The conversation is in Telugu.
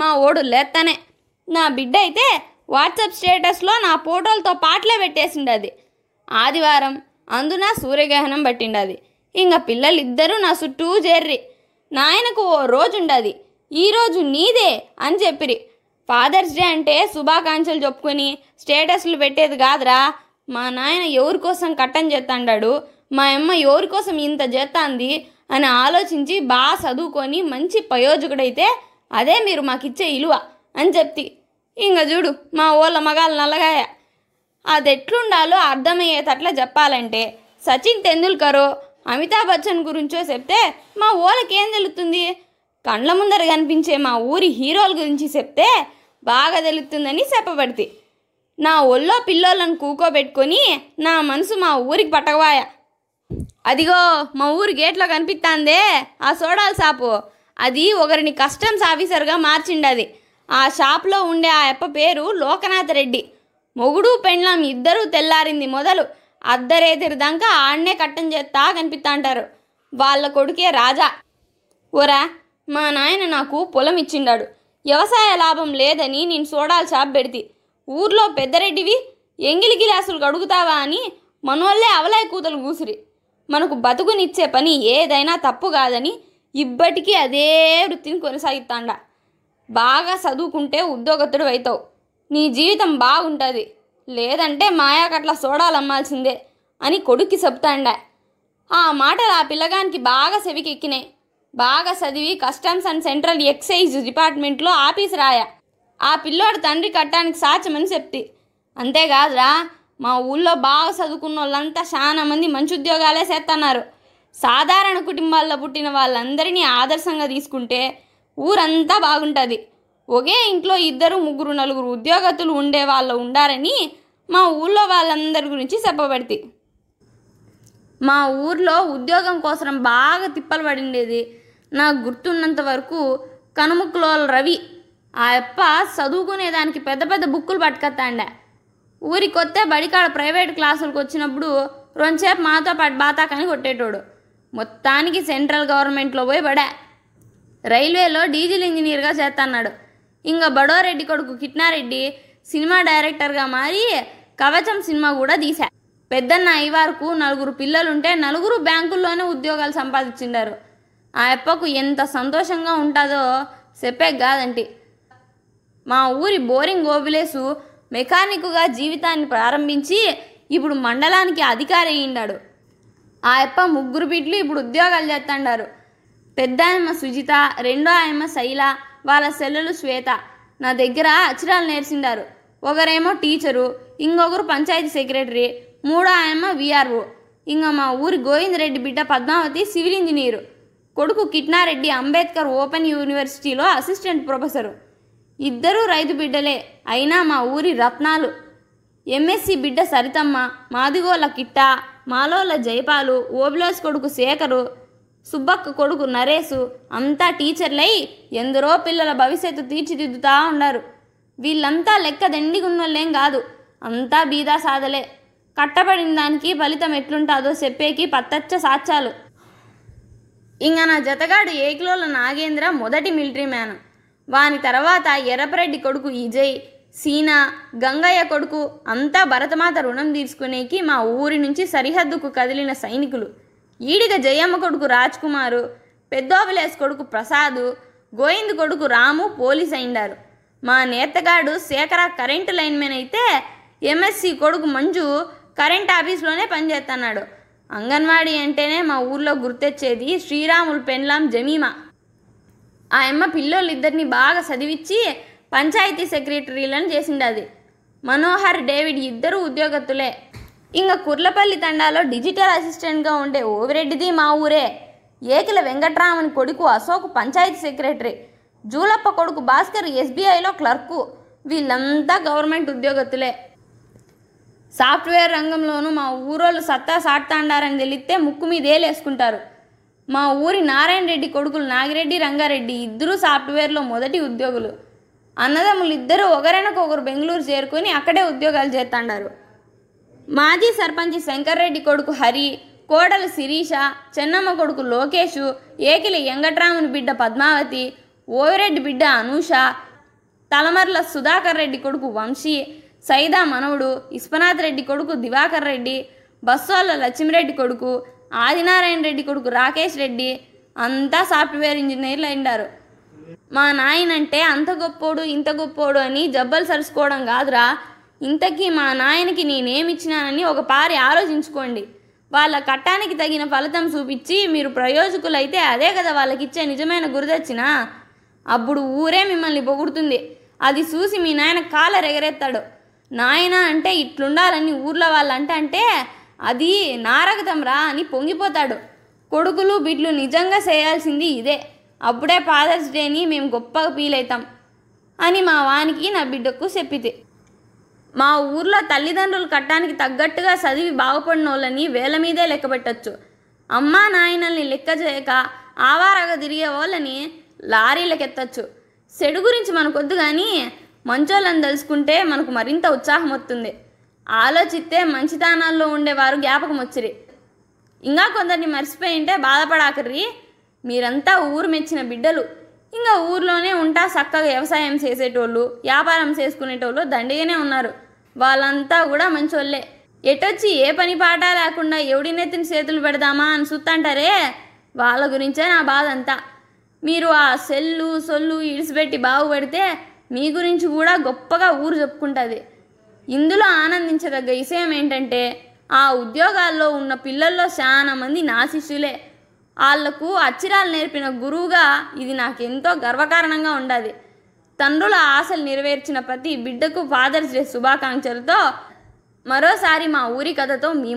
మా ఓడు లేత్తనే. నా బిడ్డ అయితే వాట్సాప్ స్టేటస్లో నా ఫోటోలతో పాటలే పెట్టేసిండది. ఆదివారం అందున సూర్యగ్రహణం పట్టిండది. ఇంక పిల్లలిద్దరూ నా చుట్టూ చేర్రి నాయనకు ఓ రోజుండది. ఈరోజు నీదే అని చెప్పిరి. ఫాదర్స్ డే అంటే శుభాకాంక్షలు చెప్పుకొని స్టేటస్లు పెట్టేది కాదురా. మా నాయన ఎవరి కోసం కట్టం చేస్తాడాడు మా అమ్మ ఎవరి కోసం ఇంత చేస్తాంది అని ఆలోచించి బాగా చదువుకొని మంచి ప్రయోజకుడైతే అదే మీరు మాకిచ్చే ఇలువ అని చెప్తి. ఇంక చూడు మా ఓళ్ళ మగాలు నల్లగాయ. అది ఎట్లుండాలో అర్థమయ్యేటట్లా చెప్పాలంటే సచిన్ తెందుల్కరో అమితాబ్ బచ్చన్ గురించో చెప్తే మా ఊళ్ళకేం తెలుస్తుంది కండ్ల ముందర కనిపించే మా ఊరి హీరోల గురించి చెప్తే బాగా తెలుస్తుందని చెప్పబడితే. నా ఒళ్ళో పిల్లోళ్ళను కూకోబెట్టుకొని నా మనసు మా ఊరికి పట్టకవాయ అదిగో మా ఊరి గేట్లో కనిపిస్తాందే ఆ సోడాల షాపు అది ఒకరిని కస్టమ్స్ ఆఫీసర్గా మార్చిండది. ఆ షాప్లో ఉండే ఆ అప్ప పేరు లోకనాథ్ రెడ్డి. మొగుడు పెండ్లాం ఇద్దరూ తెల్లారింది మొదలు. అద్దరేతిరి దాకా ఆడనే కట్టం చేస్తా కనిపిస్తా అంటారు వాళ్ళ కొడుకే రాజా. ఓరా మా నాయన నాకు పొలం ఇచ్చిండాడు. వ్యవసాయ లాభం లేదని నేను సోడాల షాప్ పెడితే. ఊర్లో పెద్దరెడ్డివి ఎంగిలి గిలాసులు కడుగుతావా అని మనోళ్ళే అవలాయ కూతలు కూసిరి మనకు బతుకునిచ్చే పని ఏదైనా తప్పు కాదని ఇప్పటికీ అదే వృత్తిని కొనసాగిస్తాండా బాగా చదువుకుంటే ఉద్యోగతుడు అవుతావు నీ జీవితం బాగుంటుంది. లేదంటే మాయాకట్ల చూడాలమ్మాల్సిందే అని కొడుక్కి చెప్తాండా. ఆ మాటలు ఆ పిల్లగానికి బాగా చెవికెక్కినాయి. బాగా చదివి కస్టమ్స్ అండ్ సెంట్రల్ ఎక్సైజ్ డిపార్ట్మెంట్లో ఆఫీస్ రాయా. ఆ పిల్లోడు తండ్రి కట్టడానికి సాధ్యమని చెప్తి అంతేకాదురా మా ఊళ్ళో బాగా చదువుకున్న వాళ్ళంతా చాలా మంది మంచి ఉద్యోగాలే చేస్తున్నారు సాధారణ కుటుంబాల్లో పుట్టిన వాళ్ళందరినీ ఆదర్శంగా తీసుకుంటే ఊరంతా బాగుంటుంది. ఒకే ఇంట్లో ఇద్దరు ముగ్గురు నలుగురు ఉద్యోగతులు ఉండే వాళ్ళు ఉండారని మా ఊళ్ళో వాళ్ళందరి గురించి చెప్పబడితే మా ఊర్లో ఉద్యోగం కోసం బాగా తిప్పలు పడిండేది. నాకు గుర్తున్నంత వరకు కనుముక్కులో రవి. ఆ అప్ప చదువుకునేదానికి పెద్ద పెద్ద బుక్కులు పట్టుకొస్తాండే. ఊరికొస్తే బడికాడ ప్రైవేట్ క్లాసులకు వచ్చినప్పుడు రెండుసేపు మాతో పాటు బాతాకని కొట్టేటోడు. మొత్తానికి సెంట్రల్ గవర్నమెంట్లో పోయి పడా. రైల్వేలో డీజిల్ ఇంజనీర్గా చేస్తున్నాడు. ఇంకా బడోరెడ్డి కొడుకు కిట్నారెడ్డి సినిమా డైరెక్టర్గా మారి కవచం సినిమా కూడా తీశా. పెద్దన్న అయ్యవారుకు నలుగురు పిల్లలుంటే నలుగురు బ్యాంకుల్లోనే ఉద్యోగాలు సంపాదించిండారు. ఆ అప్పకు ఎంత సంతోషంగా ఉంటుందో చెప్పే కాదంటి. మా ఊరి బోరింగ్ గోబిలేసు మెకానిక్గా జీవితాన్ని ప్రారంభించి ఇప్పుడు మండలానికి అధికారి అయ్యిండాడు. ఆ అప్ప ముగ్గురు బిడ్లు ఇప్పుడు ఉద్యోగాలు చేస్తాండారు పెద్ద ఆయమ్మ సుజిత రెండో ఆయమ్మ శైల వాళ్ళ సెల్లెలు శ్వేత. నా దగ్గర అక్షరాలు నేర్చిండారు. ఒకరేమో టీచరు ఇంకొకరు పంచాయతీ సెక్రటరీ మూడో ఆయమ్మ విఆర్ఓ. ఇంకా మా ఊరి గోవిందరెడ్డి బిడ్డ పద్మావతి సివిల్ ఇంజనీరు. కొడుకు కిట్నారెడ్డి అంబేద్కర్ ఓపెన్ యూనివర్సిటీలో అసిస్టెంట్ ప్రొఫెసరు. ఇద్దరూ రైతు బిడ్డలే అయినా మా ఊరి రత్నాలు. ఎంఎస్సి బిడ్డ సరితమ్మ మాదిగోళ్ళ కిట్ట మాలోళ్ళ జయపాలు ఓబిలోస్ కొడుకు శేఖరు సుబ్బక్క కొడుకు నరేసు అంతా టీచర్లై ఎందరో పిల్లల భవిష్యత్తు తీర్చిదిద్దుతా ఉన్నారు. వీళ్ళంతా లెక్క దండిగున్నోళ్ళేం కాదు. అంతా బీదా సాధలే. కట్టబడిన దానికి ఫలితం ఎట్లుంటాదో చెప్పేకి పత్తచ్చ సాక్ష్యాలు ఇంక నా జతగాడు ఏకిలోల నాగేంద్ర మొదటి మిలిటరీ మ్యాన్. వాని తర్వాత ఎర్రపరెడ్డి కొడుకు విజయ్ సీన గంగయ్య కొడుకు అంతా భరతమాత రుణం తీర్చుకునేకి మా ఊరి నుంచి సరిహద్దుకు కదిలిన సైనికులు. ఈడిగ జయమ్మ కొడుకు రాజ్ కుమారు పెద్దోబలేస్ కొడుకు ప్రసాదు గోవింద్ కొడుకు రాము పోలీస్ అయిండారు. మా నేతగాడు శేఖర కరెంటు లైన్మెన్ అయితే ఎంఎస్సి కొడుకు మంజు కరెంట్ ఆఫీస్లోనే పనిచేస్తున్నాడు అంగన్వాడీ అంటేనే మా ఊర్లో గుర్తొచ్చేది శ్రీరాములు పెండ్లాం జమీమా. ఆ అమ్మ పిల్లోళ్ళిద్దరిని బాగా చదివించి పంచాయతీ సెక్రటరీలను చేసిండది. మనోహర్ డేవిడ్ ఇద్దరు ఉద్యోగత్తులే. ఇంకా కుర్లపల్లి తండాలో డిజిటల్ అసిస్టెంట్గా ఉండే ఓవిరెడ్డిది మా ఊరే. ఏకిల వెంకట్రామన్ కొడుకు అశోక్ పంచాయతీ సెక్రటరీ. జూలప్ప కొడుకు భాస్కర్ ఎస్బీఐలో క్లర్కు. వీళ్ళంతా గవర్నమెంట్ ఉద్యోగత్తులే. సాఫ్ట్వేర్ రంగంలోనూ మా ఊరోళ్ళు సత్తా సాటుతాండారని తెలిస్తే ముక్కు మీదేలేసుకుంటారు మా ఊరి నారాయణ రెడ్డి కొడుకులు నాగిరెడ్డి రంగారెడ్డి ఇద్దరూ సాఫ్ట్వేర్లో మొదటి ఉద్యోగులు. అన్నదమ్ములు ఇద్దరు ఒకరినకొకరు బెంగళూరు చేరుకుని అక్కడే ఉద్యోగాలు చేస్తాడారు మాజీ సర్పంచ్ శంకర్రెడ్డి కొడుకు హరి కోడలు శిరీష చెన్నమ్మ కొడుకు లోకేషు ఏకిలి వెంకట్రాముని బిడ్డ పద్మావతి ఓవిరెడ్డి బిడ్డ అనూష తలమర్ల సుధాకర్ రెడ్డి కొడుకు వంశీ సైదా మనవుడు విశ్వనాథ్ రెడ్డి కొడుకు దివాకర్ రెడ్డి బస్సోళ్ళ లక్ష్మిరెడ్డి కొడుకు ఆదినారాయణ రెడ్డి కొడుకు రాకేష్ రెడ్డి అంతా సాఫ్ట్వేర్ ఇంజనీర్లు అయిండారు. మా నాయనంటే అంత గొప్పోడు ఇంత గొప్పోడు అని జబ్బలు సరుచుకోవడం కాదురా. ఇంతకీ మా నాయనకి నేనేమిచ్చినానని ఒక పారి ఆలోచించుకోండి. వాళ్ళ కట్టానికి తగిన ఫలితం చూపించి మీరు ప్రయోజకులైతే అదే కదా వాళ్ళకిచ్చే నిజమైన గురిదచ్చినా అప్పుడు ఊరే మిమ్మల్ని పొగుడుతుంది. అది చూసి మీ నాయన కాలర్ ఎగరేస్తాడు నాయన అంటే ఇట్లుండాలని ఊర్లో వాళ్ళంటే అంటే అది నారగతం రా అని పొంగిపోతాడు. కొడుకులు బిడ్లు నిజంగా చేయాల్సింది ఇదే. అప్పుడే ఫాదర్స్ డేని మేము గొప్పగా ఫీల్ అవుతాం అని మా వానికి నా బిడ్డకు చెప్పితే. మా ఊర్లో తల్లిదండ్రులు కట్టానికి తగ్గట్టుగా చదివి బాగుపడిన వాళ్ళని వేల మీదే లెక్క పెట్టచ్చు. అమ్మా నాయనల్ని లెక్క చేయక ఆవారగా తిరిగే వాళ్ళని లారీలకెత్తచ్చు. చెడు గురించి మనకొద్దు కానీ మంచోళ్ళని తెలుసుకుంటే మనకు మరింత ఉత్సాహం వస్తుంది ఆలోచిస్తే మంచితనాల్లో ఉండేవారు జ్ఞాపకం వచ్చిరి ఇంకా కొందరిని మర్చిపోయి ఉంటే బాధపడాకర్రి మీరంతా ఊరు మెచ్చిన బిడ్డలు. ఇంకా ఊర్లోనే ఉంటా చక్కగా వ్యవసాయం చేసేటోళ్ళు వ్యాపారం చేసుకునేటోళ్ళు దండిగానే ఉన్నారు. వాళ్ళంతా కూడా మంచోళ్ళే. ఎటొచ్చి ఏ పని పాట లేకుండా ఎవడి నెత్తిన చేతులు పెడదామా అని చూస్తుంటారే వాళ్ళ గురించే నా బాధ అంతా మీరు ఆ సెల్లు సొల్లు ఇడిసిపెట్టి బాగుపడితే మీ గురించి కూడా గొప్పగా ఊరు చెప్పుకుంటుంది. ఇందులో ఆనందించదగ్గ విషయం ఏంటంటే ఆ ఉద్యోగాల్లో ఉన్న పిల్లల్లో చాలా మంది నా శిష్యులే వాళ్ళకు అచ్చిరాలు నేర్పిన గురువుగా ఇది నాకు ఎంతో గర్వకారణంగా ఉండాలి తండ్రుల ఆశలు నెరవేర్చిన ప్రతి బిడ్డకు ఫాదర్స్ డే శుభాకాంక్షలతో మరోసారి మా ఊరి కథతో మీ